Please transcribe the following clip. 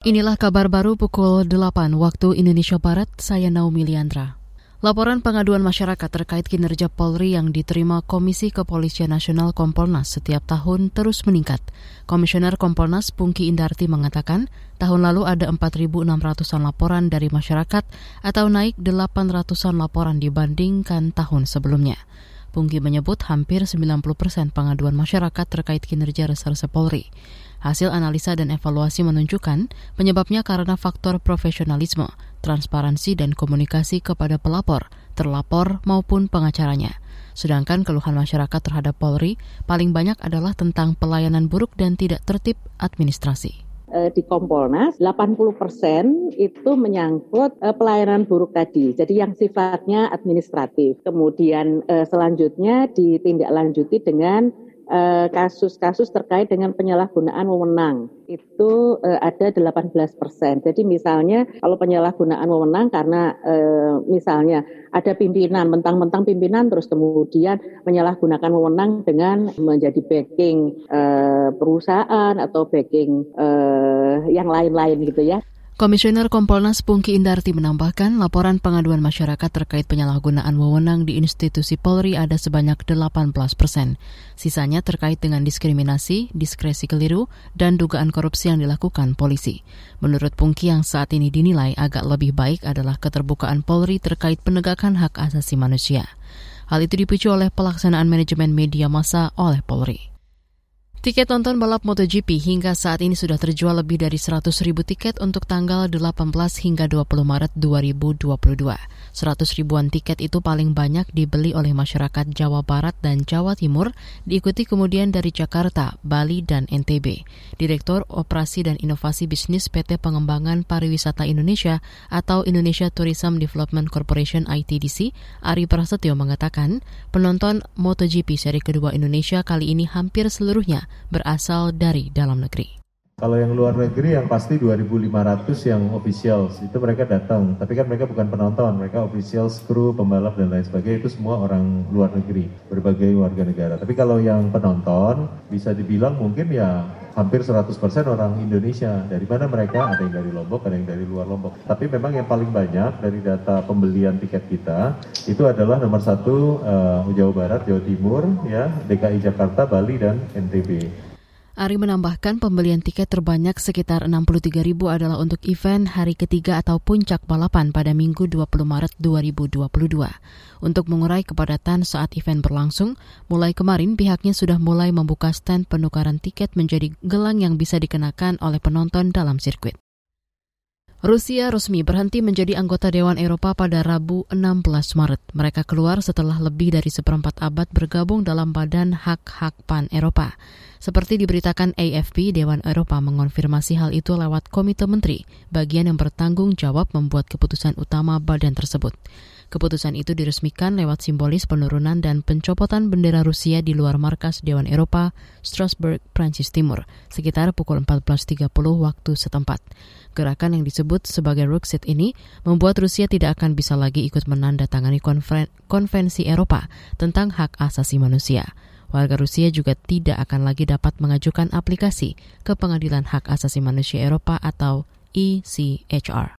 Inilah kabar baru pukul 8 waktu Indonesia Barat, saya Naomi Liandra. Laporan pengaduan masyarakat terkait kinerja Polri yang diterima Komisi Kepolisian Nasional Kompolnas setiap tahun terus meningkat. Komisioner Kompolnas Pungki Indarti mengatakan, tahun lalu ada 4.600-an laporan dari masyarakat atau naik 800-an laporan dibandingkan tahun sebelumnya. Pungki menyebut hampir 90 persen pengaduan masyarakat terkait kinerja Reserse Polri. Hasil analisa dan evaluasi menunjukkan penyebabnya karena faktor profesionalisme, transparansi dan komunikasi kepada pelapor, terlapor maupun pengacaranya. Sedangkan keluhan masyarakat terhadap Polri paling banyak adalah tentang pelayanan buruk dan tidak tertib administrasi di Kompolnas 80 persen itu menyangkut eh, pelayanan buruk tadi. Jadi yang sifatnya administratif. Kemudian eh, selanjutnya ditindaklanjuti dengan Eh, kasus-kasus terkait dengan penyalahgunaan wewenang itu ada 18 persen. Jadi misalnya kalau penyalahgunaan wewenang karena misalnya ada pimpinan, mentang-mentang pimpinan terus kemudian menyalahgunakan wewenang dengan menjadi backing perusahaan atau backing yang lain-lain gitu ya. Komisioner Kompolnas Pungki Indarti menambahkan laporan pengaduan masyarakat terkait penyalahgunaan wewenang di institusi Polri ada sebanyak 18 persen. Sisanya terkait dengan diskriminasi, diskresi keliru, dan dugaan korupsi yang dilakukan polisi. Menurut Pungki yang saat ini dinilai agak lebih baik adalah keterbukaan Polri terkait penegakan hak asasi manusia. Hal itu dipicu oleh pelaksanaan manajemen media massa oleh Polri. Tiket nonton balap MotoGP hingga saat ini sudah terjual lebih dari 100 ribu tiket untuk tanggal 18 hingga 20 Maret 2022. 100 ribuan tiket itu paling banyak dibeli oleh masyarakat Jawa Barat dan Jawa Timur, diikuti kemudian dari Jakarta, Bali, dan NTB. Direktur Operasi dan Inovasi Bisnis PT Pengembangan Pariwisata Indonesia atau Indonesia Tourism Development Corporation ITDC, Ari Prasetyo mengatakan, penonton MotoGP seri kedua Indonesia kali ini hampir seluruhnya berasal dari dalam negeri. Kalau yang luar negeri yang pasti 2.500 yang official itu mereka datang, tapi kan mereka bukan penonton, mereka official, kru, pembalap dan lain sebagainya itu semua orang luar negeri, berbagai warga negara. Tapi kalau yang penonton bisa dibilang mungkin ya hampir 100% orang Indonesia. Dari mana mereka? Ada yang dari Lombok, ada yang dari luar Lombok. Tapi memang yang paling banyak dari data pembelian tiket kita itu adalah nomor satu uh, Jawa Barat, Jawa Timur, ya DKI Jakarta, Bali dan NTB. Ari menambahkan pembelian tiket terbanyak sekitar 63 ribu adalah untuk event hari ketiga atau puncak balapan pada Minggu 20 Maret 2022. Untuk mengurai kepadatan saat event berlangsung, mulai kemarin pihaknya sudah mulai membuka stand penukaran tiket menjadi gelang yang bisa dikenakan oleh penonton dalam sirkuit. Rusia resmi berhenti menjadi anggota Dewan Eropa pada Rabu 16 Maret. Mereka keluar setelah lebih dari seperempat abad bergabung dalam Badan Hak-Hak Pan Eropa. Seperti diberitakan AFP, Dewan Eropa mengonfirmasi hal itu lewat Komite Menteri, bagian yang bertanggung jawab membuat keputusan utama badan tersebut. Keputusan itu diresmikan lewat simbolis penurunan dan pencopotan bendera Rusia di luar markas Dewan Eropa, Strasbourg, Prancis Timur, sekitar pukul 14.30 waktu setempat. Gerakan yang disebut sebagai Ruxit ini membuat Rusia tidak akan bisa lagi ikut menandatangani konvensi Eropa tentang hak asasi manusia. Warga Rusia juga tidak akan lagi dapat mengajukan aplikasi ke Pengadilan Hak Asasi Manusia Eropa atau ECHR.